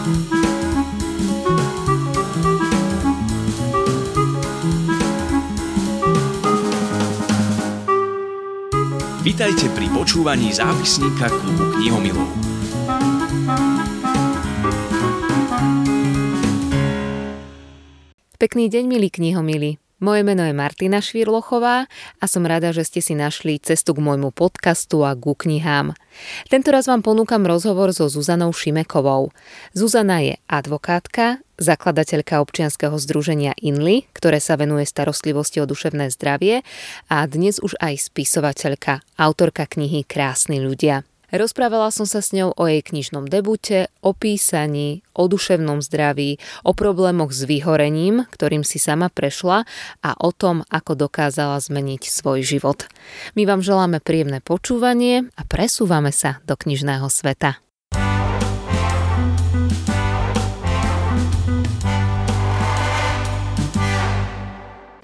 Vítajte pri počúvaní zápisníka klubu knihomilov. Pekný deň, milí knihomili. Moje meno je Martina Švírlochová a som rada, že ste si našli cestu k môjmu podcastu a ku knihám. Tento raz vám ponúkam rozhovor so Zuzanou Šimekovou. Zuzana je advokátka, zakladateľka občianskeho združenia INLI, ktoré sa venuje starostlivosti o duševné zdravie a dnes už aj spisovateľka, autorka knihy Krásni ľudia. Rozprávala som sa s ňou o jej knižnom debute, o písaní, o duševnom zdraví, o problémoch s vyhorením, ktorým si sama prešla a o tom, ako dokázala zmeniť svoj život. My vám želáme príjemné počúvanie a presúvame sa do knižného sveta.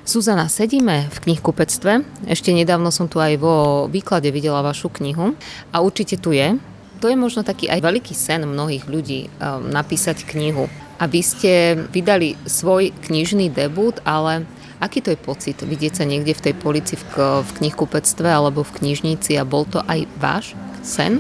Suzana, sedíme v knihkupectve. Ešte nedávno som tu aj vo výklade videla vašu knihu a určite tu je. To je možno taký aj veľký sen mnohých ľudí um, napísať knihu. A vy ste vydali svoj knižný debut, ale aký to je pocit vidieť sa niekde v tej polici v, knihkupectve alebo v knižnici a bol to aj váš sen?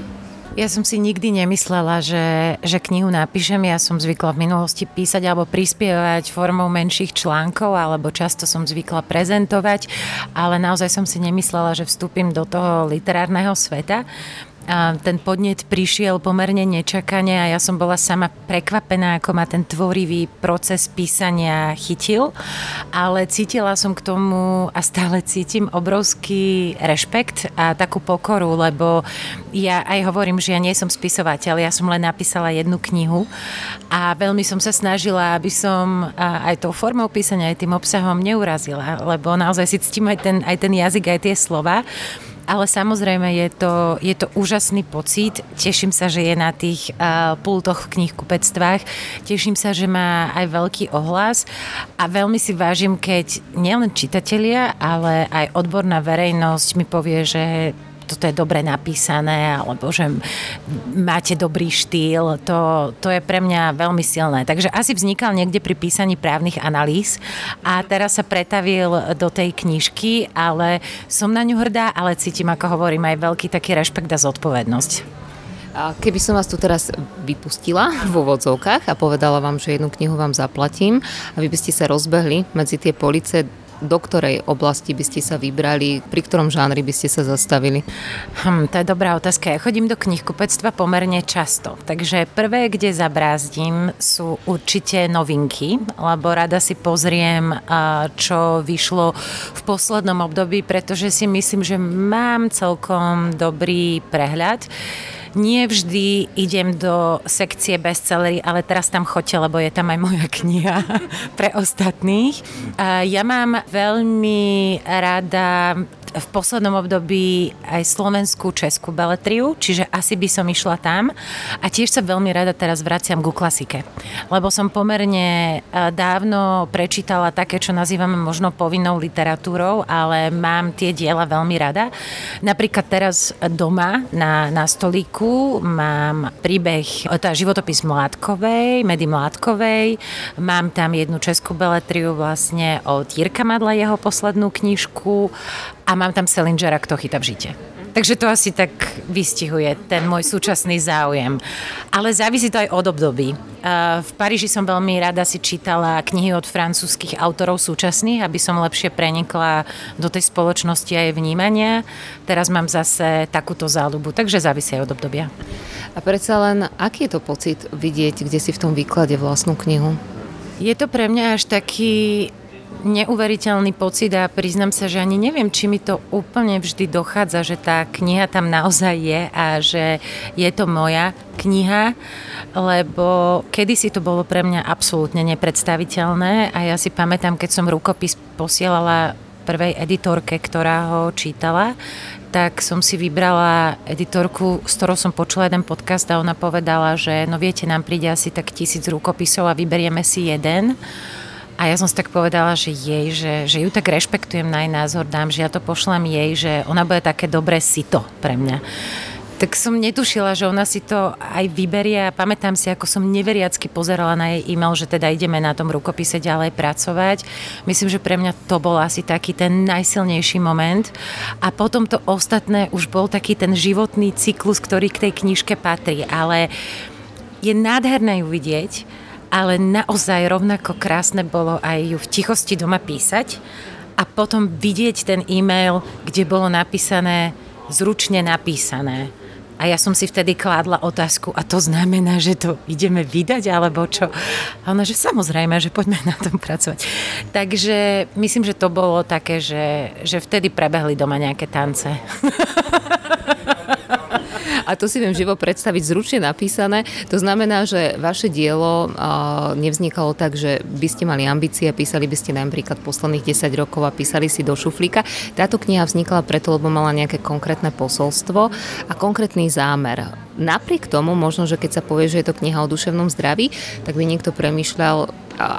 Ja som si nikdy nemyslela, že, že knihu napíšem. Ja som zvykla v minulosti písať alebo prispievať formou menších článkov, alebo často som zvykla prezentovať, ale naozaj som si nemyslela, že vstúpim do toho literárneho sveta ten podnet prišiel pomerne nečakane a ja som bola sama prekvapená, ako ma ten tvorivý proces písania chytil, ale cítila som k tomu a stále cítim obrovský rešpekt a takú pokoru, lebo ja aj hovorím, že ja nie som spisovateľ, ja som len napísala jednu knihu a veľmi som sa snažila, aby som aj tou formou písania, aj tým obsahom neurazila, lebo naozaj si ctím aj ten, aj ten jazyk, aj tie slova ale samozrejme je to, je to úžasný pocit. Teším sa, že je na tých uh, pultoch v knihkupectvách. Teším sa, že má aj veľký ohlas a veľmi si vážim, keď nielen čitatelia, ale aj odborná verejnosť mi povie, že toto je dobre napísané, alebo že máte dobrý štýl, to, to je pre mňa veľmi silné. Takže asi vznikal niekde pri písaní právnych analýz a teraz sa pretavil do tej knižky, ale som na ňu hrdá, ale cítim, ako hovorím, aj veľký taký rešpekt a zodpovednosť. Keby som vás tu teraz vypustila v úvodzovkách a povedala vám, že jednu knihu vám zaplatím a vy by ste sa rozbehli medzi tie police do ktorej oblasti by ste sa vybrali, pri ktorom žánri by ste sa zastavili? Hm, to je dobrá otázka. Ja chodím do knihkupectva pomerne často, takže prvé, kde zabrázdím, sú určite novinky, lebo rada si pozriem, čo vyšlo v poslednom období, pretože si myslím, že mám celkom dobrý prehľad. Nie vždy idem do sekcie bestsellery, ale teraz tam choďte, lebo je tam aj moja kniha pre ostatných. Ja mám veľmi rada v poslednom období aj slovenskú českú beletriu, čiže asi by som išla tam. A tiež sa veľmi rada teraz vraciam ku klasike, lebo som pomerne e, dávno prečítala také, čo nazývame možno povinnou literatúrou, ale mám tie diela veľmi rada. Napríklad teraz doma na, na stolíku mám príbeh, je životopis Mládkovej, Medy Mládkovej, mám tam jednu českú beletriu vlastne od Jirka Madla, jeho poslednú knižku a mám tam Selingera, kto chyta v žite. Takže to asi tak vystihuje ten môj súčasný záujem. Ale závisí to aj od období. V Paríži som veľmi rada si čítala knihy od francúzskych autorov súčasných, aby som lepšie prenikla do tej spoločnosti aj vnímania. Teraz mám zase takúto záľubu, takže závisí aj od obdobia. A predsa len, aký je to pocit vidieť, kde si v tom výklade vlastnú knihu? Je to pre mňa až taký neuveriteľný pocit a priznam sa, že ani neviem, či mi to úplne vždy dochádza, že tá kniha tam naozaj je a že je to moja kniha, lebo kedysi to bolo pre mňa absolútne nepredstaviteľné a ja si pamätám, keď som rukopis posielala prvej editorke, ktorá ho čítala, tak som si vybrala editorku, s ktorou som počula jeden podcast a ona povedala, že no viete, nám príde asi tak tisíc rukopisov a vyberieme si jeden. A ja som si tak povedala, že jej, že, že ju tak rešpektujem na jej názor, dám, že ja to pošlem jej, že ona bude také dobré sito pre mňa. Tak som netušila, že ona si to aj vyberie a pamätám si, ako som neveriacky pozerala na jej e-mail, že teda ideme na tom rukopise ďalej pracovať. Myslím, že pre mňa to bol asi taký ten najsilnejší moment. A potom to ostatné už bol taký ten životný cyklus, ktorý k tej knižke patrí. Ale je nádherné ju vidieť, ale naozaj rovnako krásne bolo aj ju v tichosti doma písať a potom vidieť ten e-mail, kde bolo napísané zručne napísané a ja som si vtedy kládla otázku, a to znamená, že to ideme vydať, alebo čo? A ona, že samozrejme, že poďme na tom pracovať. Takže myslím, že to bolo také, že, že vtedy prebehli doma nejaké tance. A to si viem živo predstaviť zručne napísané. To znamená, že vaše dielo nevznikalo tak, že by ste mali ambície, písali by ste napríklad posledných 10 rokov a písali si do šuflíka. Táto kniha vznikla preto, lebo mala nejaké konkrétne posolstvo a konkrétny zámer. Napriek tomu, možno, že keď sa povie, že je to kniha o duševnom zdraví, tak by niekto premyšľal,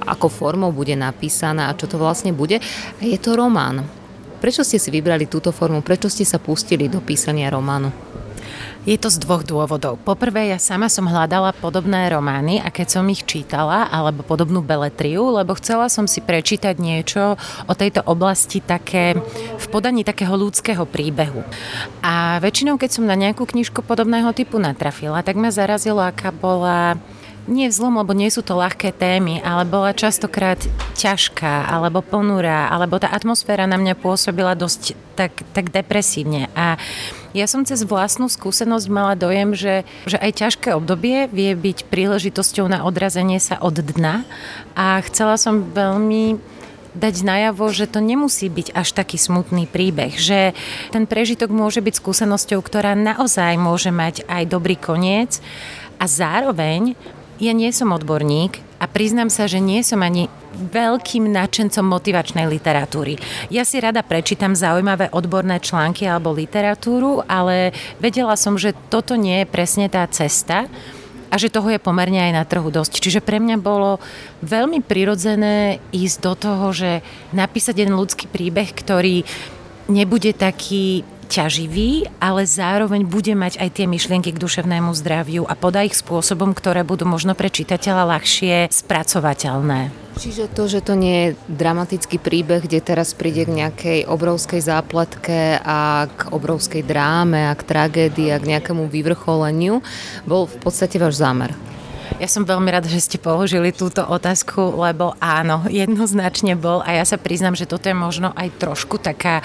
ako formou bude napísaná a čo to vlastne bude. A je to román. Prečo ste si vybrali túto formu? Prečo ste sa pustili do písania románu? Je to z dvoch dôvodov. Poprvé, ja sama som hľadala podobné romány a keď som ich čítala, alebo podobnú beletriu, lebo chcela som si prečítať niečo o tejto oblasti také v podaní takého ľudského príbehu. A väčšinou, keď som na nejakú knižku podobného typu natrafila, tak ma zarazilo, aká bola nie vzlom, lebo nie sú to ľahké témy, ale bola častokrát ťažká, alebo ponurá, alebo tá atmosféra na mňa pôsobila dosť tak, tak depresívne. A ja som cez vlastnú skúsenosť mala dojem, že, že aj ťažké obdobie vie byť príležitosťou na odrazenie sa od dna a chcela som veľmi dať najavo, že to nemusí byť až taký smutný príbeh, že ten prežitok môže byť skúsenosťou, ktorá naozaj môže mať aj dobrý koniec a zároveň ja nie som odborník a priznám sa, že nie som ani veľkým nadšencom motivačnej literatúry. Ja si rada prečítam zaujímavé odborné články alebo literatúru, ale vedela som, že toto nie je presne tá cesta a že toho je pomerne aj na trhu dosť. Čiže pre mňa bolo veľmi prirodzené ísť do toho, že napísať jeden ľudský príbeh, ktorý nebude taký ťaživý, ale zároveň bude mať aj tie myšlienky k duševnému zdraviu a podá ich spôsobom, ktoré budú možno pre čitateľa ľahšie spracovateľné. Čiže to, že to nie je dramatický príbeh, kde teraz príde k nejakej obrovskej zápletke a k obrovskej dráme a k tragédii a k nejakému vyvrcholeniu, bol v podstate váš zámer. Ja som veľmi rada, že ste položili túto otázku, lebo áno, jednoznačne bol a ja sa priznám, že toto je možno aj trošku taká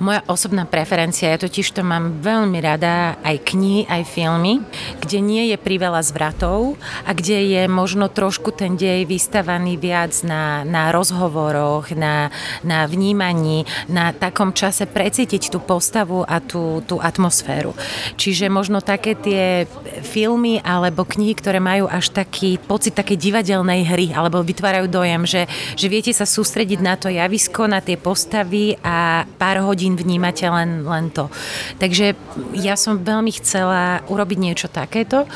moja osobná preferencia. Ja totiž to mám veľmi rada aj knihy, aj filmy, kde nie je priveľa zvratov a kde je možno trošku ten dej vystavaný viac na, na rozhovoroch, na, na vnímaní, na takom čase precítiť tú postavu a tú, tú atmosféru. Čiže možno také tie filmy alebo knihy, ktoré majú až taký pocit takej divadelnej hry, alebo vytvárajú dojem, že, že viete sa sústrediť na to javisko, na tie postavy a pár hodín vnímate len, len to. Takže ja som veľmi chcela urobiť niečo takéto.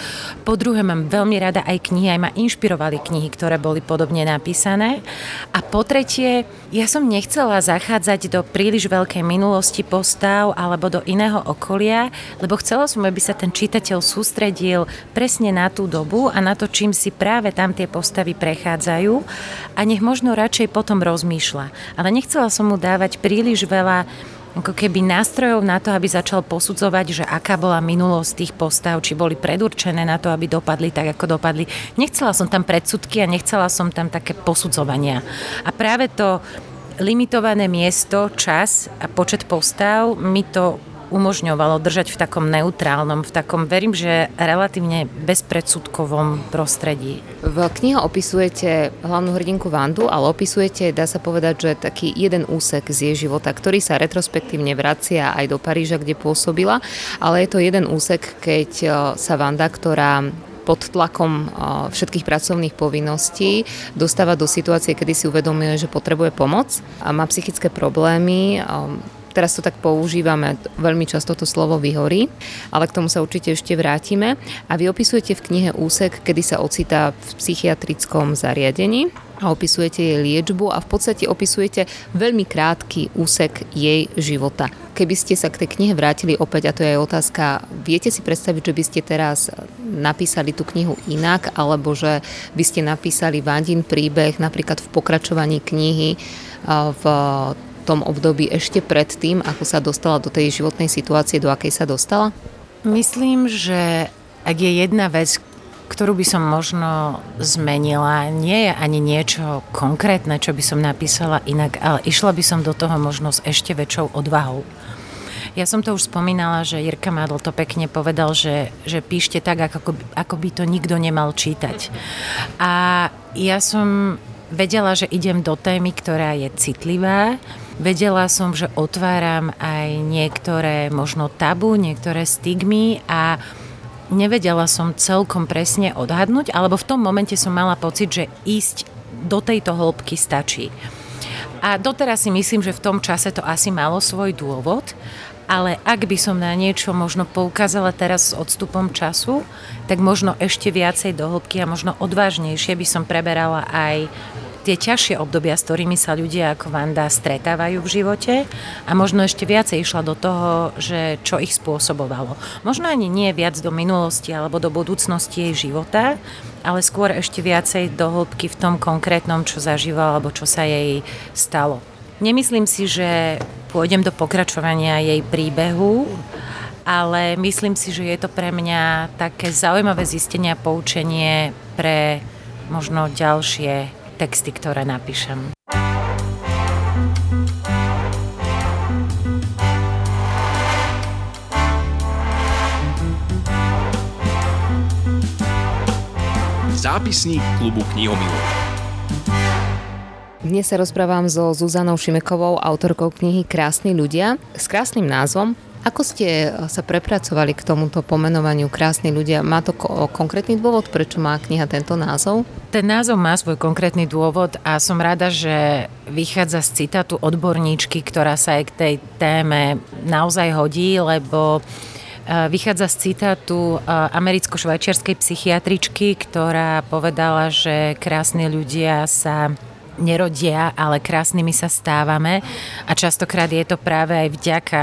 Po druhé, mám veľmi rada aj knihy, aj ma inšpirovali knihy, ktoré boli podobne napísané. A po tretie, ja som nechcela zachádzať do príliš veľkej minulosti postav alebo do iného okolia, lebo chcela som, aby sa ten čitateľ sústredil presne na tú dobu a na na to, čím si práve tam tie postavy prechádzajú a nech možno radšej potom rozmýšľa. Ale nechcela som mu dávať príliš veľa ako keby nástrojov na to, aby začal posudzovať, že aká bola minulosť tých postav, či boli predurčené na to, aby dopadli tak, ako dopadli. Nechcela som tam predsudky a nechcela som tam také posudzovania. A práve to limitované miesto, čas a počet postav mi to umožňovalo držať v takom neutrálnom, v takom, verím, že relatívne bezpredsudkovom prostredí. V knihe opisujete hlavnú hrdinku Vandu, ale opisujete, dá sa povedať, že taký jeden úsek z jej života, ktorý sa retrospektívne vracia aj do Paríža, kde pôsobila, ale je to jeden úsek, keď e, sa Vanda, ktorá pod tlakom e, všetkých pracovných povinností dostáva do situácie, kedy si uvedomuje, že potrebuje pomoc a má psychické problémy, e, Teraz to tak používame, veľmi často to slovo vyhorí, ale k tomu sa určite ešte vrátime. A vy opisujete v knihe úsek, kedy sa ocitá v psychiatrickom zariadení a opisujete jej liečbu a v podstate opisujete veľmi krátky úsek jej života. Keby ste sa k tej knihe vrátili opäť, a to je aj otázka, viete si predstaviť, že by ste teraz napísali tú knihu inak, alebo že by ste napísali Vandin príbeh napríklad v pokračovaní knihy v tom období ešte pred tým, ako sa dostala do tej životnej situácie, do akej sa dostala? Myslím, že ak je jedna vec, ktorú by som možno zmenila, nie je ani niečo konkrétne, čo by som napísala inak, ale išla by som do toho možno s ešte väčšou odvahou. Ja som to už spomínala, že Jirka Mádl to pekne povedal, že, že píšte tak, ako, ako by to nikto nemal čítať. A ja som vedela, že idem do témy, ktorá je citlivá, Vedela som, že otváram aj niektoré možno tabu, niektoré stigmy a nevedela som celkom presne odhadnúť, alebo v tom momente som mala pocit, že ísť do tejto hĺbky stačí. A doteraz si myslím, že v tom čase to asi malo svoj dôvod, ale ak by som na niečo možno poukázala teraz s odstupom času, tak možno ešte viacej do hĺbky a možno odvážnejšie by som preberala aj tie ťažšie obdobia, s ktorými sa ľudia ako Vanda stretávajú v živote a možno ešte viacej išla do toho, že čo ich spôsobovalo. Možno ani nie viac do minulosti alebo do budúcnosti jej života, ale skôr ešte viacej do hĺbky v tom konkrétnom, čo zažívala alebo čo sa jej stalo. Nemyslím si, že pôjdem do pokračovania jej príbehu, ale myslím si, že je to pre mňa také zaujímavé zistenie a poučenie pre možno ďalšie texty, ktoré napíšem. Zápisník klubu knihomilov. Dnes sa rozprávam so Zuzanou Šimekovou, autorkou knihy Krásni ľudia s krásnym názvom ako ste eh, sa prepracovali k tomuto pomenovaniu Krásni ľudia? Má to ko- konkrétny dôvod, prečo má kniha tento názov? Ten názov má svoj konkrétny dôvod a som rada, že vychádza z citátu odborníčky, ktorá sa aj k tej téme naozaj hodí, lebo eh, vychádza z citátu eh, americko-švajčiarskej psychiatričky, ktorá povedala, že krásni ľudia sa nerodia, ale krásnymi sa stávame a častokrát je to práve aj vďaka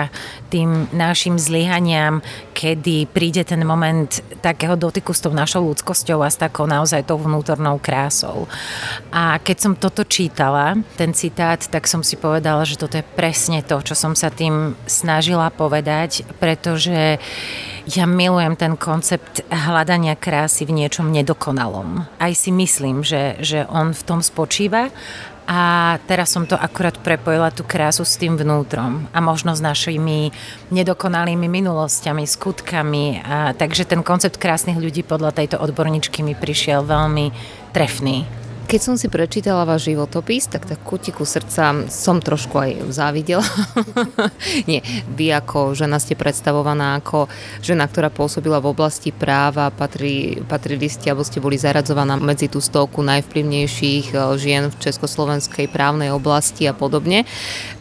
tým našim zlyhaniam, kedy príde ten moment takého dotyku s tou našou ľudskosťou a s takou naozaj tou vnútornou krásou. A keď som toto čítala, ten citát, tak som si povedala, že toto je presne to, čo som sa tým snažila povedať, pretože ja milujem ten koncept hľadania krásy v niečom nedokonalom. Aj si myslím, že, že on v tom spočíva a teraz som to akurát prepojila tú krásu s tým vnútrom a možno s našimi nedokonalými minulosťami, skutkami. A, takže ten koncept krásnych ľudí podľa tejto odborničky mi prišiel veľmi trefný. Keď som si prečítala váš životopis, tak tak kutiku srdca som trošku aj závidela. Nie, vy ako žena ste predstavovaná ako žena, ktorá pôsobila v oblasti práva, patrí, patrili ste, alebo ste boli zaradzovaná medzi tú stovku najvplyvnejších eh, žien v československej právnej oblasti a podobne.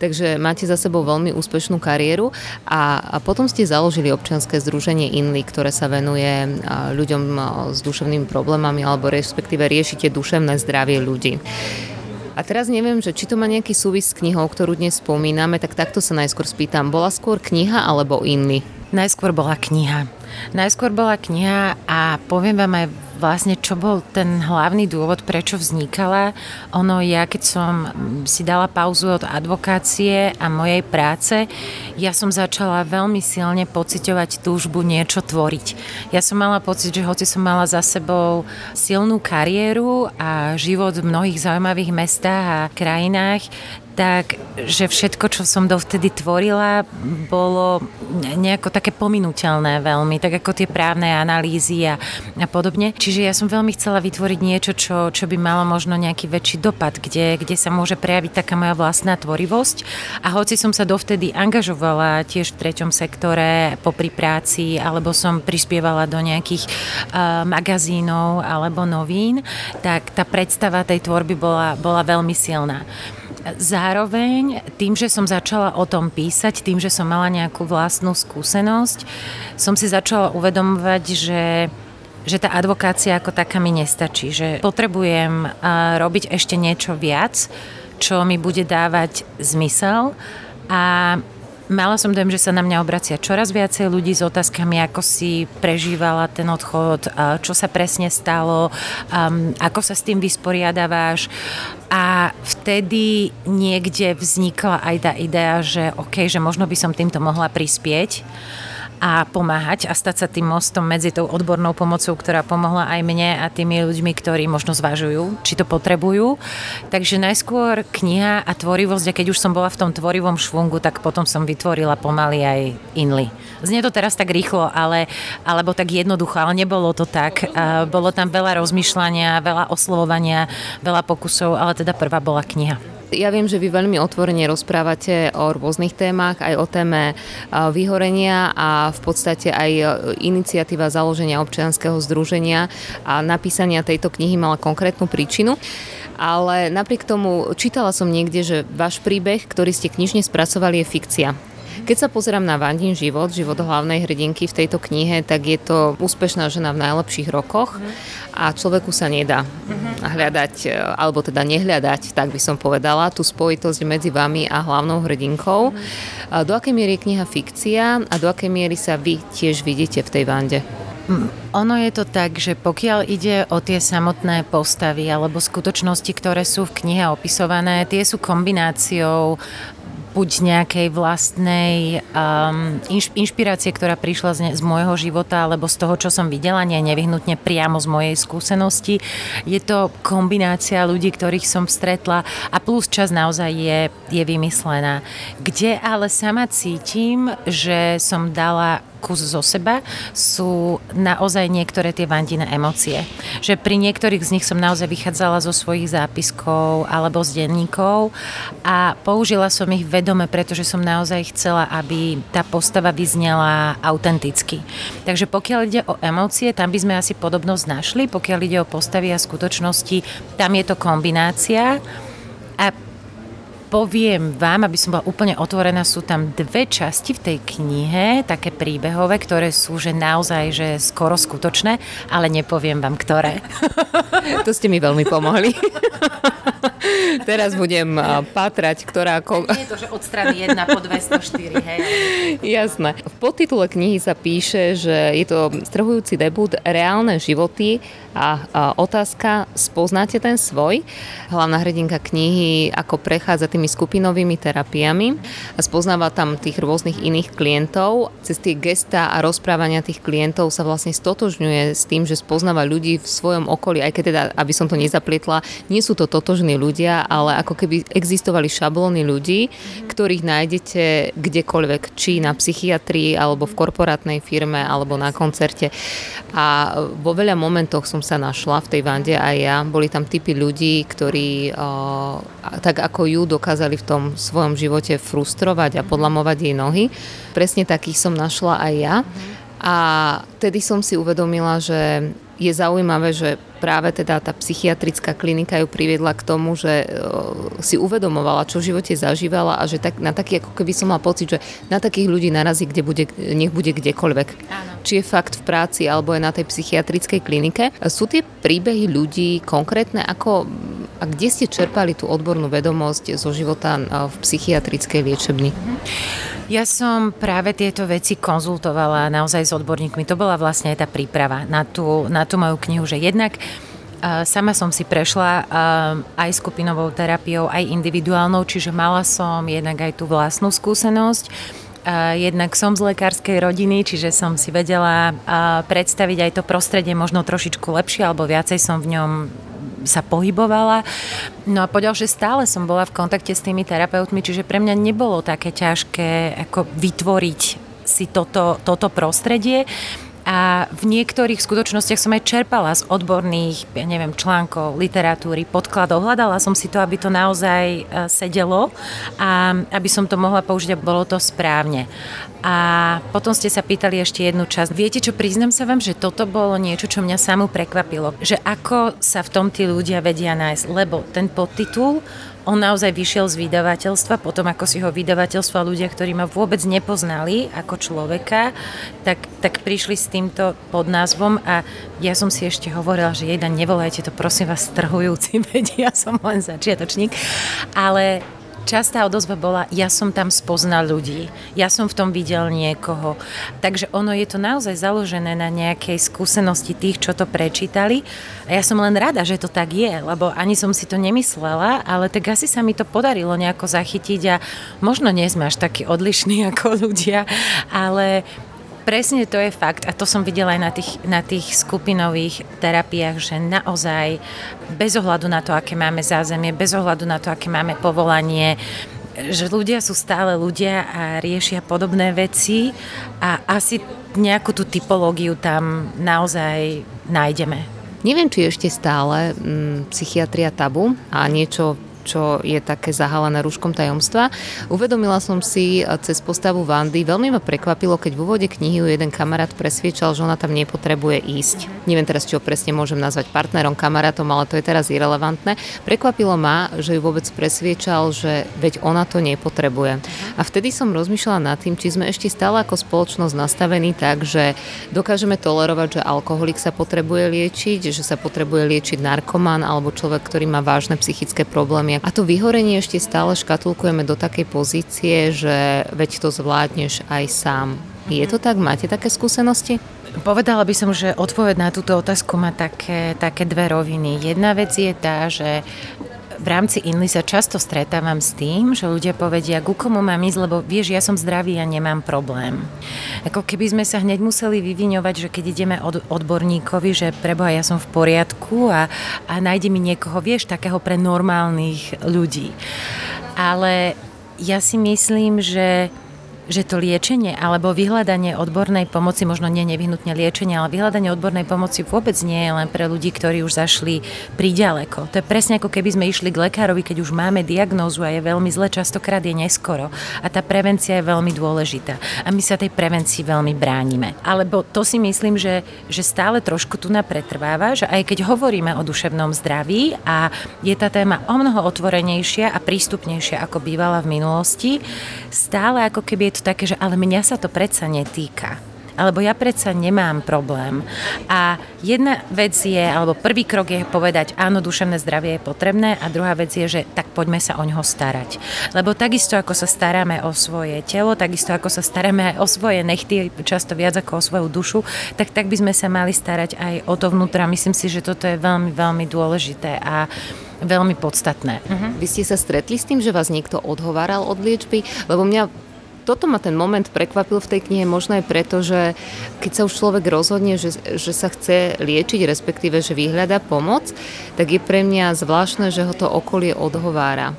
Takže máte za sebou veľmi úspešnú kariéru a, a potom ste založili občianske združenie INLI, ktoré sa venuje ľuďom eh, s duševnými problémami alebo respektíve riešite duševné zdravie zdravie ľudí. A teraz neviem, že či to má nejaký súvis s knihou, ktorú dnes spomíname, tak takto sa najskôr spýtam. Bola skôr kniha alebo iný? Najskôr bola kniha. Najskôr bola kniha a poviem vám aj vlastne, čo bol ten hlavný dôvod, prečo vznikala. Ono, ja keď som si dala pauzu od advokácie a mojej práce, ja som začala veľmi silne pociťovať túžbu niečo tvoriť. Ja som mala pocit, že hoci som mala za sebou silnú kariéru a život v mnohých zaujímavých mestách a krajinách, tak, že všetko, čo som dovtedy tvorila, bolo nejako také pominuteľné veľmi, tak ako tie právne analýzy a, a podobne. Čiže ja som veľmi chcela vytvoriť niečo, čo, čo by malo možno nejaký väčší dopad, kde, kde sa môže prejaviť taká moja vlastná tvorivosť. A hoci som sa dovtedy angažovala tiež v treťom sektore popri práci, alebo som prispievala do nejakých uh, magazínov alebo novín, tak tá predstava tej tvorby bola, bola veľmi silná. Zároveň tým, že som začala o tom písať, tým, že som mala nejakú vlastnú skúsenosť, som si začala uvedomovať, že že tá advokácia ako taká mi nestačí, že potrebujem robiť ešte niečo viac, čo mi bude dávať zmysel. A Mala som dojem, že sa na mňa obracia čoraz viacej ľudí s otázkami, ako si prežívala ten odchod, čo sa presne stalo, ako sa s tým vysporiadaváš. A vtedy niekde vznikla aj tá idea, že OK, že možno by som týmto mohla prispieť a pomáhať a stať sa tým mostom medzi tou odbornou pomocou, ktorá pomohla aj mne a tými ľuďmi, ktorí možno zvažujú, či to potrebujú. Takže najskôr kniha a tvorivosť a keď už som bola v tom tvorivom švungu, tak potom som vytvorila pomaly aj Inly. Znie to teraz tak rýchlo, ale, alebo tak jednoducho, ale nebolo to tak. Bolo tam veľa rozmýšľania, veľa oslovovania, veľa pokusov, ale teda prvá bola kniha. Ja viem, že vy veľmi otvorene rozprávate o rôznych témach, aj o téme vyhorenia a v podstate aj iniciatíva založenia občianskeho združenia a napísania tejto knihy mala konkrétnu príčinu. Ale napriek tomu čítala som niekde, že váš príbeh, ktorý ste knižne spracovali, je fikcia. Keď sa pozerám na Vandin život, život hlavnej hrdinky v tejto knihe, tak je to úspešná žena v najlepších rokoch a človeku sa nedá hľadať, alebo teda nehľadať, tak by som povedala, tú spojitosť medzi vami a hlavnou hrdinkou. Do akej miery je kniha fikcia a do akej miery sa vy tiež vidíte v tej Vande? Hm, ono je to tak, že pokiaľ ide o tie samotné postavy alebo skutočnosti, ktoré sú v knihe opisované, tie sú kombináciou buď nejakej vlastnej um, inš, inšpirácie, ktorá prišla z, ne, z môjho života, alebo z toho, čo som videla, nie nevyhnutne priamo z mojej skúsenosti. Je to kombinácia ľudí, ktorých som stretla a plus čas naozaj je, je vymyslená. Kde ale sama cítim, že som dala kus zo seba, sú naozaj niektoré tie vandine emócie. Že pri niektorých z nich som naozaj vychádzala zo svojich zápiskov alebo z denníkov a použila som ich vedome, pretože som naozaj chcela, aby tá postava vyznela autenticky. Takže pokiaľ ide o emócie, tam by sme asi podobnosť našli, pokiaľ ide o postavy a skutočnosti, tam je to kombinácia. Poviem vám, aby som bola úplne otvorená, sú tam dve časti v tej knihe, také príbehové, ktoré sú že naozaj že skoro skutočné, ale nepoviem vám, ktoré. To ste mi veľmi pomohli. Teraz budem patrať, ktorá... Ko... Nie je to, že od strany 1 po 204, hej. Jasné. V podtitule knihy sa píše, že je to strhujúci debut Reálne životy a, a otázka, spoznáte ten svoj? Hlavná hrdinka knihy, ako prechádza tými skupinovými terapiami a spoznáva tam tých rôznych iných klientov. Cez tie gesta a rozprávania tých klientov sa vlastne stotožňuje s tým, že spoznáva ľudí v svojom okolí, aj keď teda, aby som to nezaplietla, nie sú to totožní ľudia, ale ako keby existovali šablóny ľudí, ktorých nájdete kdekoľvek, či na psychiatrii, alebo v korporátnej firme, alebo na koncerte. A vo veľa momentoch som sa našla v tej vande aj ja. Boli tam typy ľudí, ktorí o, tak ako ju dokázali v tom svojom živote frustrovať a podlamovať jej nohy. Presne takých som našla aj ja. A tedy som si uvedomila, že je zaujímavé, že práve teda tá psychiatrická klinika ju priviedla k tomu, že si uvedomovala, čo v živote zažívala a že tak, na taký, ako keby som mal pocit, že na takých ľudí narazí, kde bude, nech bude kdekoľvek. Áno. Či je fakt v práci, alebo je na tej psychiatrickej klinike. Sú tie príbehy ľudí konkrétne, ako a kde ste čerpali tú odbornú vedomosť zo života v psychiatrickej liečebni? Ja som práve tieto veci konzultovala naozaj s odborníkmi. To bola vlastne aj tá príprava na tú, na tú moju knihu, že jednak Sama som si prešla aj skupinovou terapiou, aj individuálnou, čiže mala som jednak aj tú vlastnú skúsenosť. Jednak som z lekárskej rodiny, čiže som si vedela predstaviť aj to prostredie možno trošičku lepšie, alebo viacej som v ňom sa pohybovala. No a poďalšie stále som bola v kontakte s tými terapeutmi, čiže pre mňa nebolo také ťažké ako vytvoriť si toto, toto prostredie a v niektorých skutočnostiach som aj čerpala z odborných, ja neviem, článkov, literatúry, podkladov. Hľadala som si to, aby to naozaj e, sedelo a aby som to mohla použiť a bolo to správne. A potom ste sa pýtali ešte jednu časť. Viete čo, priznám sa vám, že toto bolo niečo, čo mňa samú prekvapilo. Že ako sa v tom tí ľudia vedia nájsť, lebo ten podtitul on naozaj vyšiel z vydavateľstva, potom ako si ho vydavateľstva ľudia, ktorí ma vôbec nepoznali ako človeka, tak, tak prišli s týmto pod názvom a ja som si ešte hovorila, že jeden nevolajte to prosím vás strhujúci, veď ja som len začiatočník, ale častá odozva bola, ja som tam spoznal ľudí, ja som v tom videl niekoho. Takže ono je to naozaj založené na nejakej skúsenosti tých, čo to prečítali. A ja som len rada, že to tak je, lebo ani som si to nemyslela, ale tak asi sa mi to podarilo nejako zachytiť a možno nie sme až takí odlišní ako ľudia, ale presne to je fakt a to som videla aj na tých, na tých skupinových terapiách, že naozaj bez ohľadu na to, aké máme zázemie, bez ohľadu na to, aké máme povolanie, že ľudia sú stále ľudia a riešia podobné veci a asi nejakú tú typológiu tam naozaj nájdeme. Neviem, či ešte stále mm, psychiatria tabu a niečo čo je také zahalené rúškom tajomstva. Uvedomila som si cez postavu Vandy, veľmi ma prekvapilo, keď v úvode knihy jeden kamarát presviečal, že ona tam nepotrebuje ísť. Neviem teraz, čo presne môžem nazvať partnerom, kamarátom, ale to je teraz irrelevantné. Prekvapilo ma, že ju vôbec presviečal, že veď ona to nepotrebuje. A vtedy som rozmýšľala nad tým, či sme ešte stále ako spoločnosť nastavení tak, že dokážeme tolerovať, že alkoholik sa potrebuje liečiť, že sa potrebuje liečiť narkoman alebo človek, ktorý má vážne psychické problémy a to vyhorenie ešte stále škatulkujeme do takej pozície, že veď to zvládneš aj sám. Je to tak? Máte také skúsenosti? Povedala by som, že odpoveď na túto otázku má také, také dve roviny. Jedna vec je tá, že v rámci Inly sa často stretávam s tým, že ľudia povedia, ku komu mám ísť, lebo vieš, ja som zdravý a nemám problém. Ako keby sme sa hneď museli vyviňovať, že keď ideme od odborníkovi, že preboha, ja som v poriadku a, a nájde mi niekoho, vieš, takého pre normálnych ľudí. Ale ja si myslím, že že to liečenie alebo vyhľadanie odbornej pomoci, možno nie nevyhnutne liečenie, ale vyhľadanie odbornej pomoci vôbec nie je len pre ľudí, ktorí už zašli príďaleko. To je presne ako keby sme išli k lekárovi, keď už máme diagnózu a je veľmi zle, častokrát je neskoro. A tá prevencia je veľmi dôležitá. A my sa tej prevencii veľmi bránime. Alebo to si myslím, že, že stále trošku tu napretrváva, že aj keď hovoríme o duševnom zdraví a je tá téma o mnoho otvorenejšia a prístupnejšia ako bývala v minulosti, stále ako keby je to také, že ale mňa sa to predsa netýka alebo ja predsa nemám problém. A jedna vec je, alebo prvý krok je povedať, áno, duševné zdravie je potrebné a druhá vec je, že tak poďme sa o ňoho starať. Lebo takisto ako sa staráme o svoje telo, takisto ako sa staráme aj o svoje nechty, často viac ako o svoju dušu, tak tak by sme sa mali starať aj o to vnútra. Myslím si, že toto je veľmi, veľmi dôležité a veľmi podstatné. Uh-huh. Vy ste sa stretli s tým, že vás niekto odhováral od liečby? Lebo mňa toto ma ten moment prekvapil v tej knihe, možno aj preto, že keď sa už človek rozhodne, že, že sa chce liečiť, respektíve, že vyhľada pomoc, tak je pre mňa zvláštne, že ho to okolie odhovára.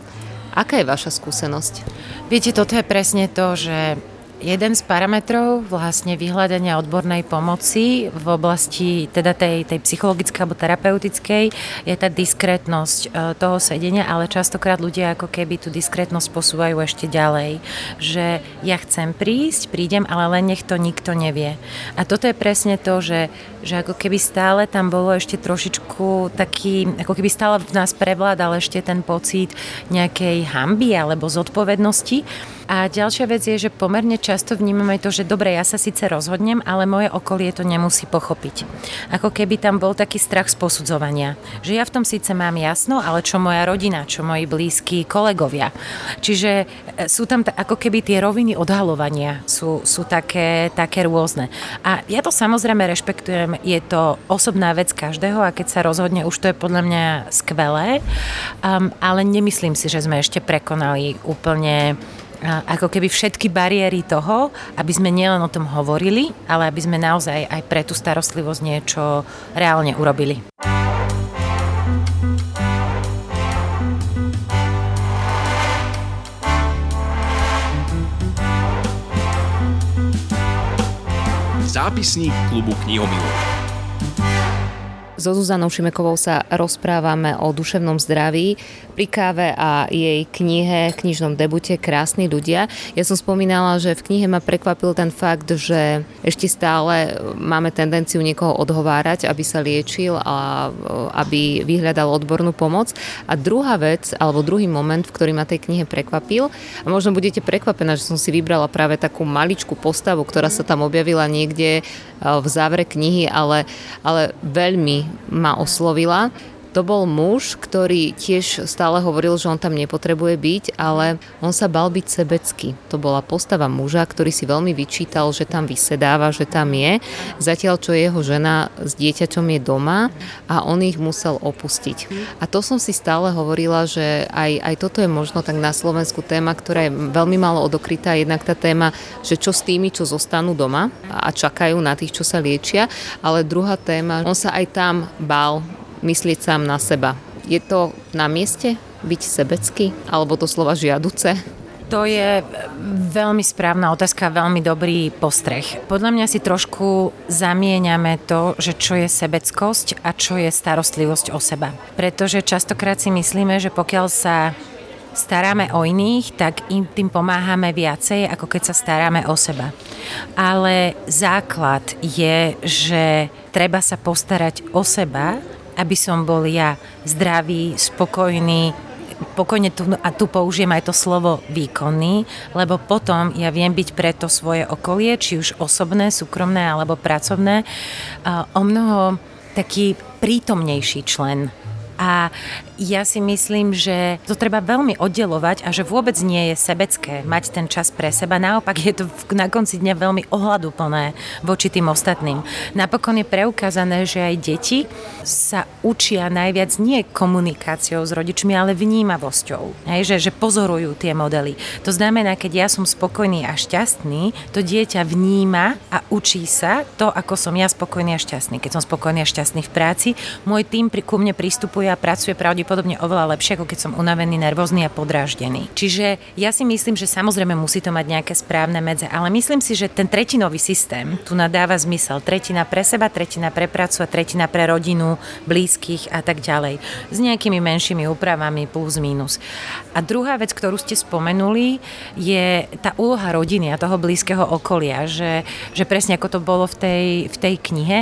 Aká je vaša skúsenosť? Viete, toto je presne to, že Jeden z parametrov vlastne vyhľadania odbornej pomoci v oblasti teda tej, tej psychologickej alebo terapeutickej je tá diskrétnosť e, toho sedenia, ale častokrát ľudia ako keby tú diskrétnosť posúvajú ešte ďalej. Že ja chcem prísť, prídem, ale len nech to nikto nevie. A toto je presne to, že, že ako keby stále tam bolo ešte trošičku taký, ako keby stále v nás prevládal ešte ten pocit nejakej hamby alebo zodpovednosti. A ďalšia vec je, že pomerne často vnímame to, že dobre, ja sa síce rozhodnem, ale moje okolie to nemusí pochopiť. Ako keby tam bol taký strach z posudzovania. Že ja v tom síce mám jasno, ale čo moja rodina, čo moji blízki kolegovia. Čiže e, sú tam t- ako keby tie roviny odhalovania sú, sú také, také rôzne. A ja to samozrejme rešpektujem, je to osobná vec každého a keď sa rozhodne, už to je podľa mňa skvelé, um, ale nemyslím si, že sme ešte prekonali úplne ako keby všetky bariéry toho, aby sme nielen o tom hovorili, ale aby sme naozaj aj pre tú starostlivosť niečo reálne urobili. Zápisník klubu knihomilov. So Zuzanou Šimekovou sa rozprávame o duševnom zdraví pri káve a jej knihe, knižnom debute Krásni ľudia. Ja som spomínala, že v knihe ma prekvapil ten fakt, že ešte stále máme tendenciu niekoho odhovárať, aby sa liečil a aby vyhľadal odbornú pomoc. A druhá vec, alebo druhý moment, v ktorý ma tej knihe prekvapil, a možno budete prekvapená, že som si vybrala práve takú maličkú postavu, ktorá sa tam objavila niekde v závere knihy, ale, ale veľmi ma oslovila. To bol muž, ktorý tiež stále hovoril, že on tam nepotrebuje byť, ale on sa bal byť sebecký. To bola postava muža, ktorý si veľmi vyčítal, že tam vysedáva, že tam je, zatiaľ čo jeho žena s dieťaťom je doma a on ich musel opustiť. A to som si stále hovorila, že aj, aj toto je možno tak na Slovensku téma, ktorá je veľmi málo odokrytá. Jednak tá téma, že čo s tými, čo zostanú doma a čakajú na tých, čo sa liečia, ale druhá téma, on sa aj tam bál myslieť sám na seba. Je to na mieste byť sebecký, alebo to slova žiaduce? To je veľmi správna otázka, veľmi dobrý postreh. Podľa mňa si trošku zamieňame to, že čo je sebeckosť a čo je starostlivosť o seba. Pretože častokrát si myslíme, že pokiaľ sa staráme o iných, tak im tým pomáhame viacej, ako keď sa staráme o seba. Ale základ je, že treba sa postarať o seba aby som bol ja zdravý, spokojný, pokojne tu, a tu použijem aj to slovo výkonný, lebo potom ja viem byť pre to svoje okolie, či už osobné, súkromné alebo pracovné, o mnoho taký prítomnejší člen a ja si myslím, že to treba veľmi oddelovať a že vôbec nie je sebecké mať ten čas pre seba. Naopak je to na konci dňa veľmi ohľaduplné voči tým ostatným. Napokon je preukázané, že aj deti sa učia najviac nie komunikáciou s rodičmi, ale vnímavosťou. Hej, že, že pozorujú tie modely. To znamená, keď ja som spokojný a šťastný, to dieťa vníma a učí sa to, ako som ja spokojný a šťastný. Keď som spokojný a šťastný v práci, môj tým ku mne pristupuje a pracuje pravdepodobne oveľa lepšie, ako keď som unavený, nervózny a podráždený. Čiže ja si myslím, že samozrejme musí to mať nejaké správne medze, ale myslím si, že ten tretinový systém tu nadáva zmysel. Tretina pre seba, tretina pre prácu a tretina pre rodinu, blízkych a tak ďalej. S nejakými menšími úpravami plus minus. A druhá vec, ktorú ste spomenuli, je tá úloha rodiny a toho blízkeho okolia, že, že presne ako to bolo v tej, v tej knihe,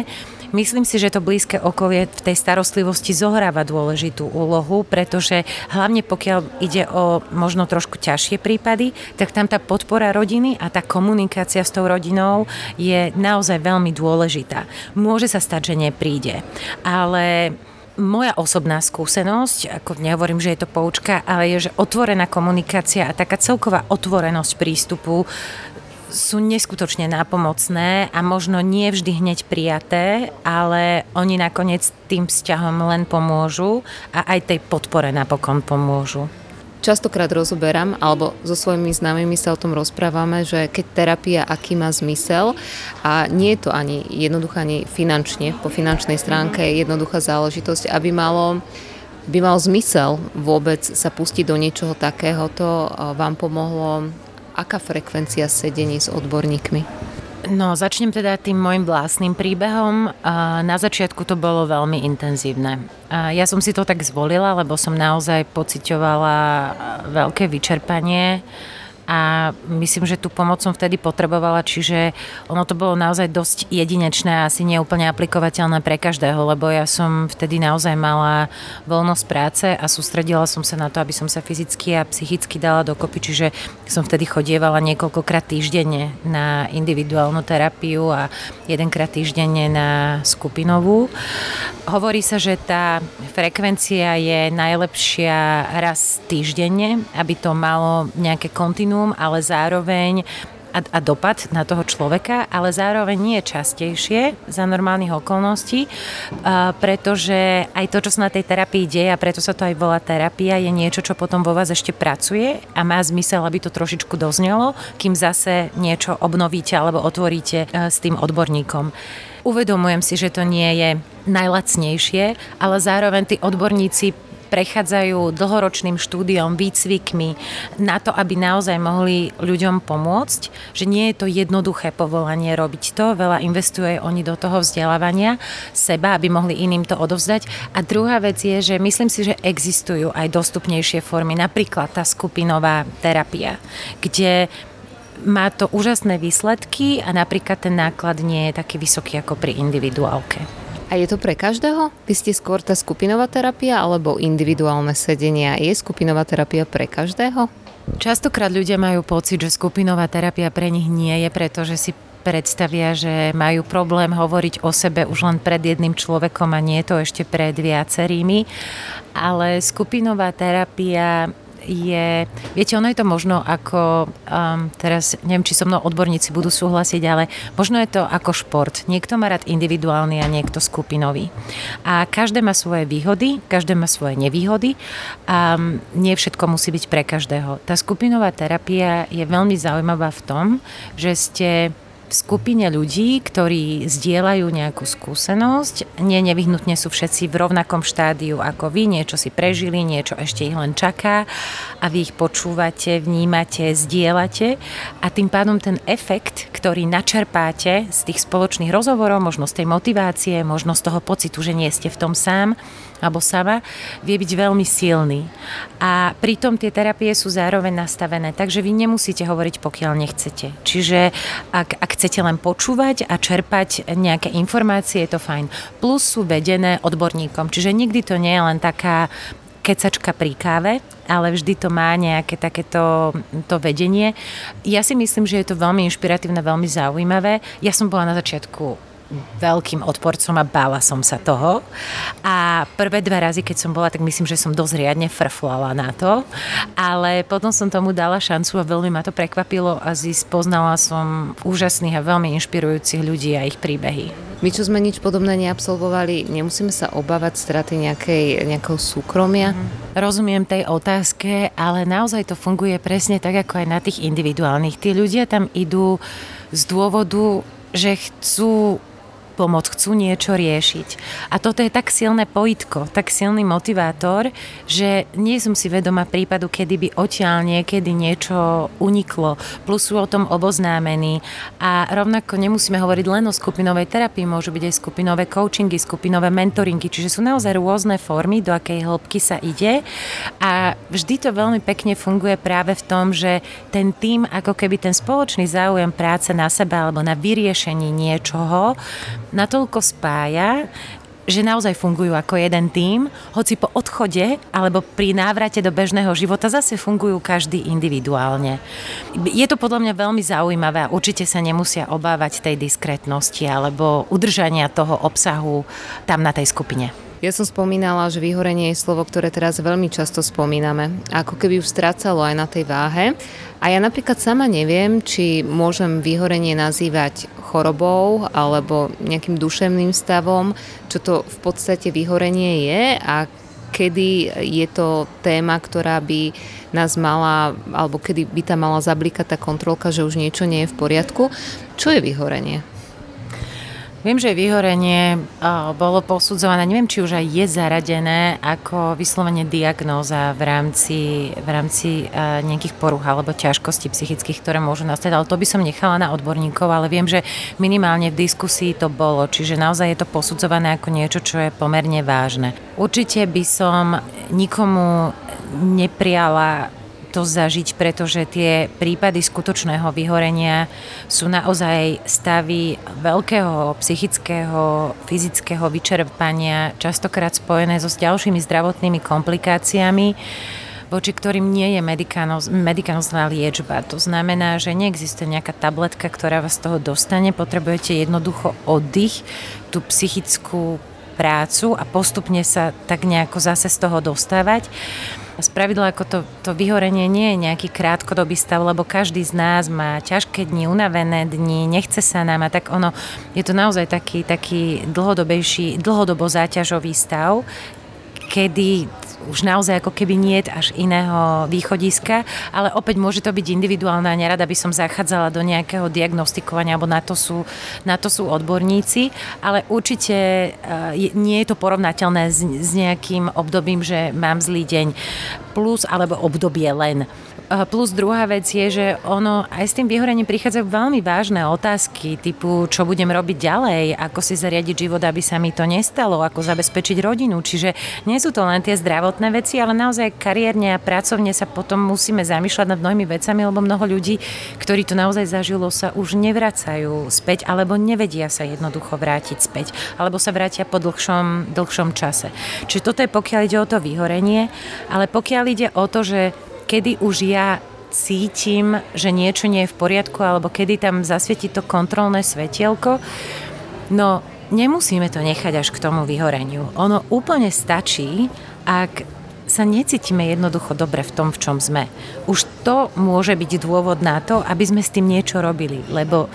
Myslím si, že to blízke okolie v tej starostlivosti zohráva dôležitú úlohu, pretože hlavne pokiaľ ide o možno trošku ťažšie prípady, tak tam tá podpora rodiny a tá komunikácia s tou rodinou je naozaj veľmi dôležitá. Môže sa stať, že nepríde, ale moja osobná skúsenosť, ako nehovorím, že je to poučka, ale je, že otvorená komunikácia a taká celková otvorenosť prístupu sú neskutočne nápomocné a možno nie vždy hneď prijaté, ale oni nakoniec tým vzťahom len pomôžu a aj tej podpore napokon pomôžu. Častokrát rozoberám, alebo so svojimi známymi sa o tom rozprávame, že keď terapia, aký má zmysel a nie je to ani jednoduché, ani finančne, po finančnej stránke je jednoduchá záležitosť, aby malo by mal zmysel vôbec sa pustiť do niečoho takéhoto, vám pomohlo aká frekvencia sedení s odborníkmi? No, začnem teda tým môjim vlastným príbehom. Na začiatku to bolo veľmi intenzívne. Ja som si to tak zvolila, lebo som naozaj pocitovala veľké vyčerpanie a myslím, že tú pomoc som vtedy potrebovala, čiže ono to bolo naozaj dosť jedinečné a asi neúplne aplikovateľné pre každého, lebo ja som vtedy naozaj mala voľnosť práce a sústredila som sa na to, aby som sa fyzicky a psychicky dala dokopy, čiže som vtedy chodievala niekoľkokrát týždenne na individuálnu terapiu a jedenkrát týždenne na skupinovú. Hovorí sa, že tá frekvencia je najlepšia raz týždenne, aby to malo nejaké kontinuum minimum, ale zároveň a, a dopad na toho človeka, ale zároveň nie častejšie za normálnych okolností, a pretože aj to, čo sa na tej terapii deje, a preto sa to aj volá terapia, je niečo, čo potom vo vás ešte pracuje a má zmysel, aby to trošičku doznelo, kým zase niečo obnovíte alebo otvoríte e, s tým odborníkom. Uvedomujem si, že to nie je najlacnejšie, ale zároveň tí odborníci prechádzajú dlhoročným štúdiom, výcvikmi na to, aby naozaj mohli ľuďom pomôcť, že nie je to jednoduché povolanie robiť to, veľa investuje oni do toho vzdelávania seba, aby mohli iným to odovzdať. A druhá vec je, že myslím si, že existujú aj dostupnejšie formy, napríklad tá skupinová terapia, kde má to úžasné výsledky a napríklad ten náklad nie je taký vysoký ako pri individuálke. A je to pre každého? Vy ste skôr tá skupinová terapia alebo individuálne sedenia? Je skupinová terapia pre každého? Častokrát ľudia majú pocit, že skupinová terapia pre nich nie je, pretože si predstavia, že majú problém hovoriť o sebe už len pred jedným človekom a nie to ešte pred viacerými. Ale skupinová terapia je, viete, ono je to možno ako, um, teraz neviem, či so mnou odborníci budú súhlasiť, ale možno je to ako šport. Niekto má rád individuálny a niekto skupinový. A každé má svoje výhody, každé má svoje nevýhody a um, nie všetko musí byť pre každého. Tá skupinová terapia je veľmi zaujímavá v tom, že ste skupine ľudí, ktorí zdieľajú nejakú skúsenosť. Nie nevyhnutne sú všetci v rovnakom štádiu ako vy, niečo si prežili, niečo ešte ich len čaká a vy ich počúvate, vnímate, zdieľate a tým pádom ten efekt, ktorý načerpáte z tých spoločných rozhovorov, možno z tej motivácie, možno z toho pocitu, že nie ste v tom sám, alebo sama, vie byť veľmi silný. A pritom tie terapie sú zároveň nastavené, takže vy nemusíte hovoriť, pokiaľ nechcete. Čiže ak, ak chcete len počúvať a čerpať nejaké informácie, je to fajn. Plus sú vedené odborníkom, čiže nikdy to nie je len taká kecačka pri káve, ale vždy to má nejaké takéto to vedenie. Ja si myslím, že je to veľmi inšpiratívne, veľmi zaujímavé. Ja som bola na začiatku veľkým odporcom a bála som sa toho. A prvé dva razy, keď som bola, tak myslím, že som dosť riadne frflala na to. Ale potom som tomu dala šancu a veľmi ma to prekvapilo a zist, poznala som úžasných a veľmi inšpirujúcich ľudí a ich príbehy. My, čo sme nič podobné neabsolvovali, nemusíme sa obávať straty nejakej, nejakého súkromia? Mm. Rozumiem tej otázke, ale naozaj to funguje presne tak, ako aj na tých individuálnych. Tí ľudia tam idú z dôvodu, že chcú pomoc, chcú niečo riešiť. A toto je tak silné pojitko, tak silný motivátor, že nie som si vedoma prípadu, kedy by odtiaľ niekedy niečo uniklo, plus sú o tom oboznámení. A rovnako nemusíme hovoriť len o skupinovej terapii, môžu byť aj skupinové coachingy, skupinové mentoringy, čiže sú naozaj rôzne formy, do akej hĺbky sa ide. A vždy to veľmi pekne funguje práve v tom, že ten tým, ako keby ten spoločný záujem práce na seba alebo na vyriešení niečoho natoľko spája, že naozaj fungujú ako jeden tým, hoci po odchode alebo pri návrate do bežného života zase fungujú každý individuálne. Je to podľa mňa veľmi zaujímavé a určite sa nemusia obávať tej diskrétnosti alebo udržania toho obsahu tam na tej skupine. Ja som spomínala, že vyhorenie je slovo, ktoré teraz veľmi často spomíname. Ako keby už strácalo aj na tej váhe. A ja napríklad sama neviem, či môžem vyhorenie nazývať chorobou alebo nejakým duševným stavom, čo to v podstate vyhorenie je a kedy je to téma, ktorá by nás mala, alebo kedy by tam mala zablikať tá kontrolka, že už niečo nie je v poriadku. Čo je vyhorenie? Viem, že vyhorenie bolo posudzované, neviem, či už aj je zaradené ako vyslovene diagnóza v rámci, v rámci nejakých poruch alebo ťažkostí psychických, ktoré môžu nastať, ale to by som nechala na odborníkov, ale viem, že minimálne v diskusii to bolo, čiže naozaj je to posudzované ako niečo, čo je pomerne vážne. Určite by som nikomu nepriala to zažiť, pretože tie prípady skutočného vyhorenia sú naozaj stavy veľkého psychického, fyzického vyčerpania, častokrát spojené so ďalšími zdravotnými komplikáciami voči ktorým nie je medikanozná liečba. To znamená, že neexistuje nejaká tabletka, ktorá vás z toho dostane. Potrebujete jednoducho oddych, tú psychickú prácu a postupne sa tak nejako zase z toho dostávať. Spravidlo ako to, to vyhorenie nie je nejaký krátkodobý stav, lebo každý z nás má ťažké dni, unavené dni, nechce sa nám a tak ono, je to naozaj taký, taký dlhodobejší, dlhodobo záťažový stav, kedy už naozaj ako keby nie až iného východiska, ale opäť môže to byť individuálne a nerada by som zachádzala do nejakého diagnostikovania, alebo na to sú, na to sú odborníci, ale určite uh, nie je to porovnateľné s nejakým obdobím, že mám zlý deň plus alebo obdobie len. Plus druhá vec je, že ono aj s tým vyhorením prichádzajú veľmi vážne otázky typu, čo budem robiť ďalej, ako si zariadiť život, aby sa mi to nestalo, ako zabezpečiť rodinu. Čiže nie sú to len tie zdravotné veci, ale naozaj kariérne a pracovne sa potom musíme zamýšľať nad mnohými vecami, lebo mnoho ľudí, ktorí to naozaj zažilo, sa už nevracajú späť alebo nevedia sa jednoducho vrátiť späť alebo sa vrátia po dlhšom, dlhšom čase. Čiže toto je pokiaľ ide o to vyhorenie, ale pokiaľ ide o to, že kedy už ja cítim, že niečo nie je v poriadku, alebo kedy tam zasvieti to kontrolné svetielko, no nemusíme to nechať až k tomu vyhoreniu. Ono úplne stačí, ak sa necítime jednoducho dobre v tom, v čom sme. Už to môže byť dôvod na to, aby sme s tým niečo robili, lebo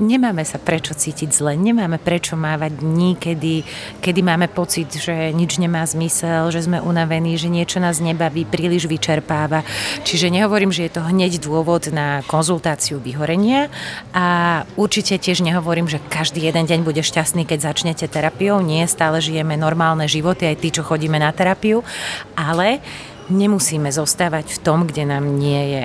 nemáme sa prečo cítiť zle, nemáme prečo mávať dní, kedy, kedy máme pocit, že nič nemá zmysel, že sme unavení, že niečo nás nebaví, príliš vyčerpáva. Čiže nehovorím, že je to hneď dôvod na konzultáciu vyhorenia a určite tiež nehovorím, že každý jeden deň bude šťastný, keď začnete terapiou. Nie, stále žijeme normálne životy, aj tí, čo chodíme na terapiu, ale nemusíme zostávať v tom, kde nám nie je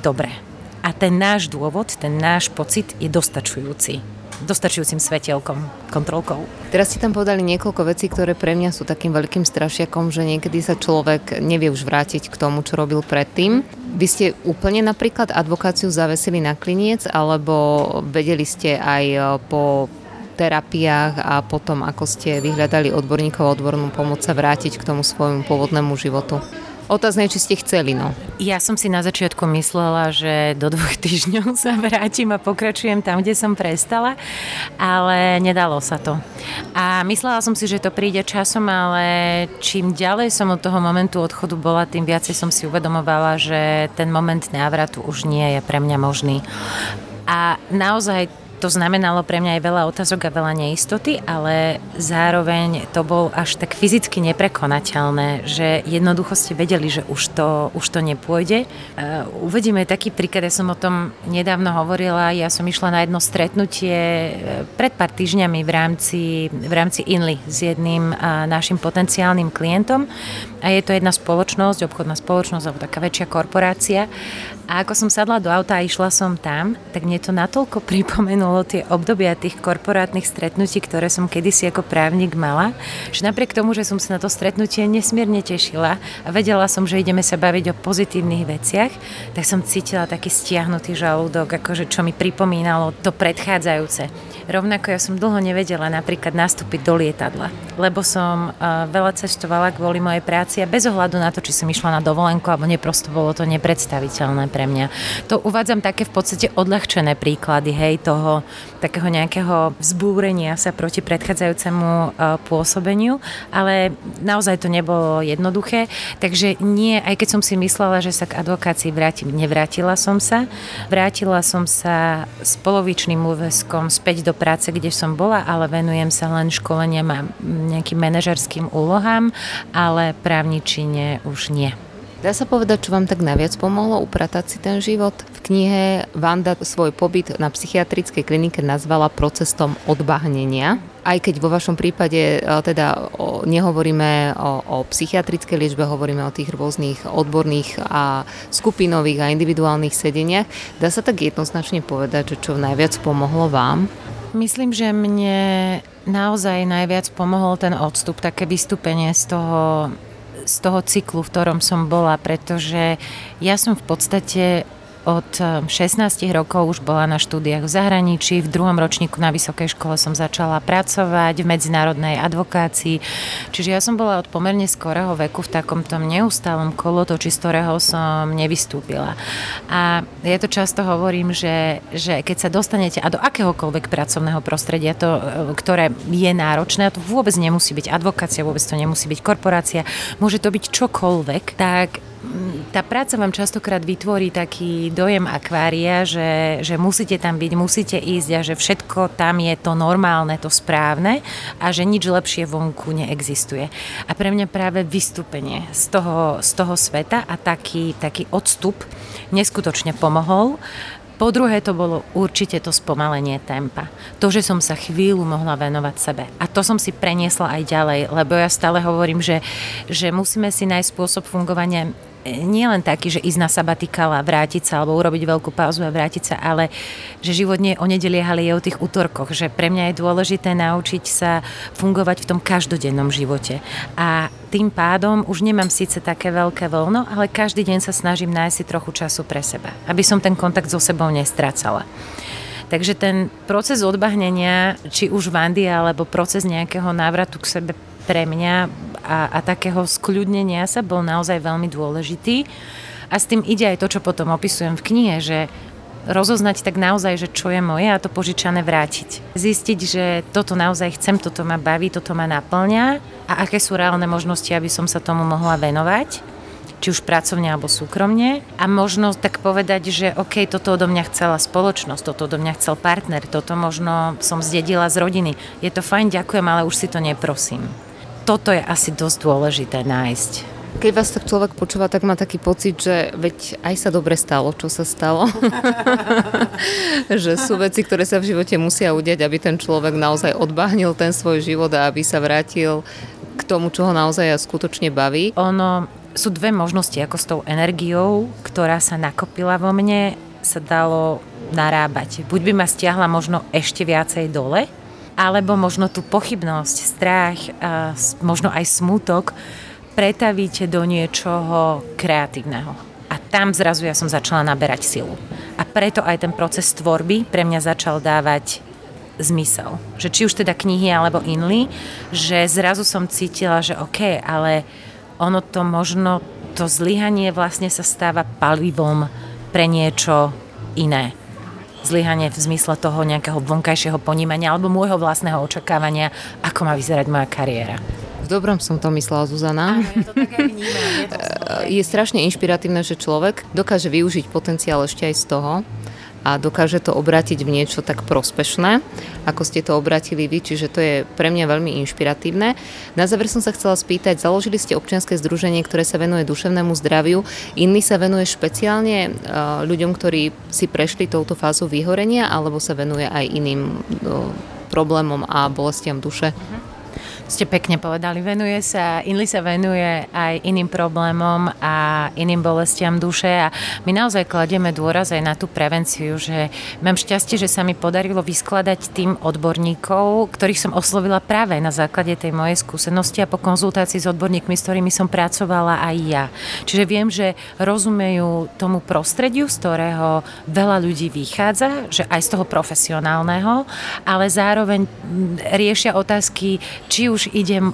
dobre a ten náš dôvod, ten náš pocit je dostačujúci dostačujúcim svetielkom, kontrolkou. Teraz ste tam povedali niekoľko vecí, ktoré pre mňa sú takým veľkým strašiakom, že niekedy sa človek nevie už vrátiť k tomu, čo robil predtým. Vy ste úplne napríklad advokáciu zavesili na kliniec, alebo vedeli ste aj e, po terapiách a potom, ako ste vyhľadali odborníkov a odbornú pomoc sa vrátiť k tomu svojmu pôvodnému životu? Otázne či ste chceli, no. Ja som si na začiatku myslela, že do dvoch týždňov sa vrátim a pokračujem tam, kde som prestala, ale nedalo sa to. A myslela som si, že to príde časom, ale čím ďalej som od toho momentu odchodu bola, tým viacej som si uvedomovala, že ten moment návratu už nie je pre mňa možný. A naozaj to znamenalo pre mňa aj veľa otázok a veľa neistoty, ale zároveň to bol až tak fyzicky neprekonateľné, že jednoducho ste vedeli, že už to, už to nepôjde. Uh, uvedíme taký príklad, ja som o tom nedávno hovorila, ja som išla na jedno stretnutie e, pred pár týždňami v rámci, v rámci Inly s jedným uh, našim potenciálnym klientom a je to jedna spoločnosť, obchodná spoločnosť alebo taká väčšia korporácia a ako som sadla do auta a išla som tam, tak mne to natoľko pripomenulo tie obdobia tých korporátnych stretnutí, ktoré som kedysi ako právnik mala, že napriek tomu, že som sa na to stretnutie nesmierne tešila a vedela som, že ideme sa baviť o pozitívnych veciach, tak som cítila taký stiahnutý žalúdok, akože čo mi pripomínalo to predchádzajúce. Rovnako ja som dlho nevedela napríklad nastúpiť do lietadla, lebo som uh, veľa cestovala kvôli mojej práci a bez ohľadu na to, či som išla na dovolenku alebo neprosto bolo to nepredstaviteľné pre mňa. To uvádzam také v podstate odľahčené príklady, hej, toho takého nejakého vzbúrenia sa proti predchádzajúcemu uh, pôsobeniu, ale naozaj to nebolo jednoduché, takže nie, aj keď som si myslela, že sa k advokácii vrátim, nevrátila som sa. Vrátila som sa s polovičným úveskom späť do práce, kde som bola, ale venujem sa len školeniam a nejakým manažerským úlohám, ale právničine už nie. Dá sa povedať, čo vám tak najviac pomohlo upratať si ten život? V knihe Vanda svoj pobyt na psychiatrickej klinike nazvala procesom odbahnenia. Aj keď vo vašom prípade e, teda nehovoríme o, o psychiatrickej liečbe, hovoríme o tých rôznych odborných a skupinových a individuálnych sedeniach, dá sa tak jednoznačne povedať, že čo najviac pomohlo vám? Myslím, že mne naozaj najviac pomohol ten odstup, také vystúpenie z toho, z toho cyklu, v ktorom som bola, pretože ja som v podstate od 16 eh, rokov už bola na štúdiách v zahraničí. V druhom ročníku na vysokej škole som začala pracovať v medzinárodnej advokácii. Čiže ja som bola od pomerne skorého veku v takomto neustálom kolotoči, z ktorého som nevystúpila. A ja to často hovorím, že, že keď sa dostanete a do akéhokoľvek pracovného prostredia, to, eh, ktoré je náročné, a to vôbec nemusí byť advokácia, vôbec to nemusí byť korporácia, môže to byť čokoľvek, tak tá práca vám častokrát vytvorí taký dojem akvária, že, že musíte tam byť, musíte ísť a že všetko tam je to normálne, to správne a že nič lepšie vonku neexistuje. A pre mňa práve vystúpenie z toho, z toho sveta a taký, taký odstup neskutočne pomohol. Po druhé to bolo určite to spomalenie tempa. To, že som sa chvíľu mohla venovať sebe. A to som si preniesla aj ďalej, lebo ja stále hovorím, že, že musíme si nájsť spôsob fungovania nie len taký, že ísť na sabatikala, vrátiť sa alebo urobiť veľkú pauzu a vrátiť sa, ale že život nie je o nedeliach, ale je o tých útorkoch. Že pre mňa je dôležité naučiť sa fungovať v tom každodennom živote. A tým pádom už nemám síce také veľké voľno, ale každý deň sa snažím nájsť si trochu času pre seba, aby som ten kontakt so sebou nestracala. Takže ten proces odbahnenia, či už Vandy, alebo proces nejakého návratu k sebe pre mňa a, a takého skľudnenia sa bol naozaj veľmi dôležitý. A s tým ide aj to, čo potom opisujem v knihe, že rozoznať tak naozaj, že čo je moje a to požičané vrátiť. Zistiť, že toto naozaj chcem, toto ma baví, toto ma naplňa a aké sú reálne možnosti, aby som sa tomu mohla venovať či už pracovne alebo súkromne a možno tak povedať, že OK, toto odo mňa chcela spoločnosť, toto odo mňa chcel partner, toto možno som zdedila z rodiny. Je to fajn, ďakujem, ale už si to neprosím toto je asi dosť dôležité nájsť. Keď vás tak človek počúva, tak má taký pocit, že veď aj sa dobre stalo, čo sa stalo. že sú veci, ktoré sa v živote musia udiať, aby ten človek naozaj odbahnil ten svoj život a aby sa vrátil k tomu, čo ho naozaj skutočne baví. Ono sú dve možnosti, ako s tou energiou, ktorá sa nakopila vo mne, sa dalo narábať. Buď by ma stiahla možno ešte viacej dole, alebo možno tú pochybnosť, strach, možno aj smútok pretavíte do niečoho kreatívneho. A tam zrazu ja som začala naberať silu. A preto aj ten proces tvorby pre mňa začal dávať zmysel. Že či už teda knihy alebo inly, že zrazu som cítila, že OK, ale ono to možno, to zlyhanie vlastne sa stáva palivom pre niečo iné zlyhanie v zmysle toho nejakého vonkajšieho ponímania alebo môjho vlastného očakávania, ako má vyzerať moja kariéra. V dobrom som to myslela, Zuzana. ja to tak aj vnímam, je, to je strašne inšpiratívne, že človek dokáže využiť potenciál ešte aj z toho, a dokáže to obrátiť v niečo tak prospešné, ako ste to obratili vy, čiže to je pre mňa veľmi inšpiratívne. Na záver som sa chcela spýtať, založili ste občianske združenie, ktoré sa venuje duševnému zdraviu, iný sa venuje špeciálne e, ľuďom, ktorí si prešli touto fázou vyhorenia, alebo sa venuje aj iným e, problémom a bolestiam duše? Uh-huh. Ste pekne povedali, venuje sa, Inli sa venuje aj iným problémom a iným bolestiam duše a my naozaj kladieme dôraz aj na tú prevenciu, že mám šťastie, že sa mi podarilo vyskladať tým odborníkov, ktorých som oslovila práve na základe tej mojej skúsenosti a po konzultácii s odborníkmi, s ktorými som pracovala aj ja. Čiže viem, že rozumejú tomu prostrediu, z ktorého veľa ľudí vychádza, že aj z toho profesionálneho, ale zároveň riešia otázky, či už už ide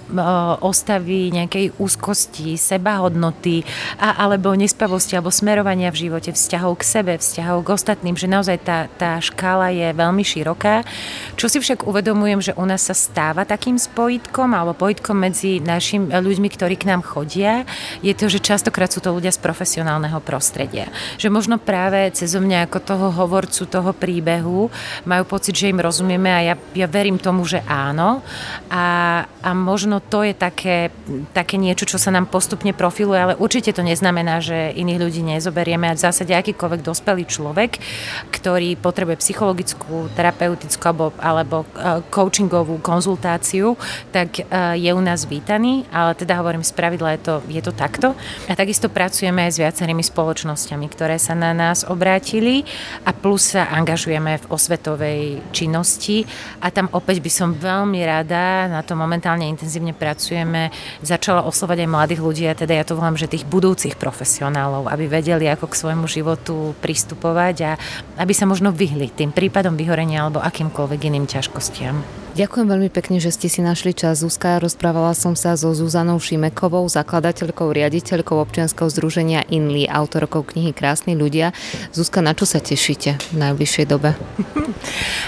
o stavy nejakej úzkosti, sebahodnoty a, alebo nespavosti alebo smerovania v živote, vzťahov k sebe, vzťahov k ostatným, že naozaj tá, tá škála je veľmi široká. Čo si však uvedomujem, že u nás sa stáva takým spojitkom alebo pojitkom medzi našimi ľuďmi, ktorí k nám chodia, je to, že častokrát sú to ľudia z profesionálneho prostredia. Že možno práve cez mňa ako toho hovorcu toho príbehu majú pocit, že im rozumieme a ja, ja verím tomu, že áno. A, a možno to je také, také niečo, čo sa nám postupne profiluje, ale určite to neznamená, že iných ľudí nezoberieme. A v zásade akýkoľvek dospelý človek, ktorý potrebuje psychologickú, terapeutickú alebo, alebo e, coachingovú konzultáciu, tak e, je u nás vítaný, ale teda hovorím, z pravidla je to, je to takto. A takisto pracujeme aj s viacerými spoločnosťami, ktoré sa na nás obrátili. A plus sa angažujeme v osvetovej činnosti. A tam opäť by som veľmi rada na to momentálne momentálne intenzívne pracujeme, začala oslovať aj mladých ľudí a teda ja to volám, že tých budúcich profesionálov, aby vedeli, ako k svojmu životu pristupovať a aby sa možno vyhli tým prípadom vyhorenia alebo akýmkoľvek iným ťažkostiam. Ďakujem veľmi pekne, že ste si našli čas, Zuzka. Rozprávala som sa so Zuzanou Šimekovou, zakladateľkou, riaditeľkou občianskeho združenia Inly, autorkou knihy Krásni ľudia. Zuzka, na čo sa tešíte v najbližšej dobe?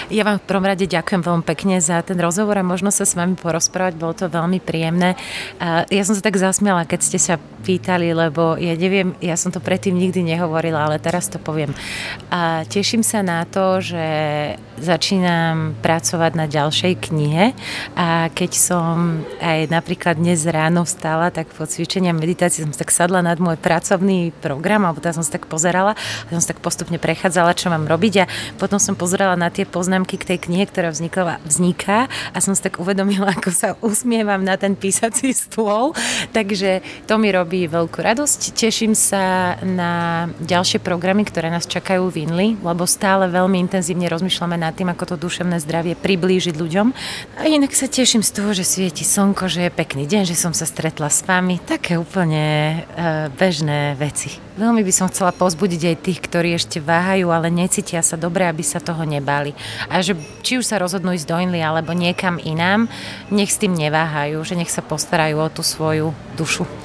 Ja vám v prvom rade ďakujem veľmi pekne za ten rozhovor a možno sa s vami porozprávať, bolo to veľmi príjemné. Ja som sa tak zasmiala, keď ste sa pýtali, lebo ja neviem, ja som to predtým nikdy nehovorila, ale teraz to poviem. A teším sa na to, že začínam pracovať na ďalšej knihe a keď som aj napríklad dnes ráno vstala, tak po cvičení a meditácii som tak sadla nad môj pracovný program, alebo tam som sa tak pozerala a som sa tak postupne prechádzala, čo mám robiť a potom som pozerala na tie poznámky k tej knihe, ktorá vznikla, vzniká a som sa tak uvedomila, ako sa usmievam na ten písací stôl, takže to mi robí veľkú radosť. Teším sa na ďalšie programy, ktoré nás čakajú v Inli, lebo stále veľmi intenzívne rozmýšľame nad tým, ako to duševné zdravie priblížiť ľuďom. A inak sa teším z toho, že svieti slnko, že je pekný deň, že som sa stretla s vami. Také úplne uh, bežné veci. Veľmi by som chcela pozbudiť aj tých, ktorí ešte váhajú, ale necítia sa dobre, aby sa toho nebali. A že či už sa rozhodnú ísť do Inly alebo niekam inám, nech s tým neváhajú, že nech sa postarajú o tú svoju dušu.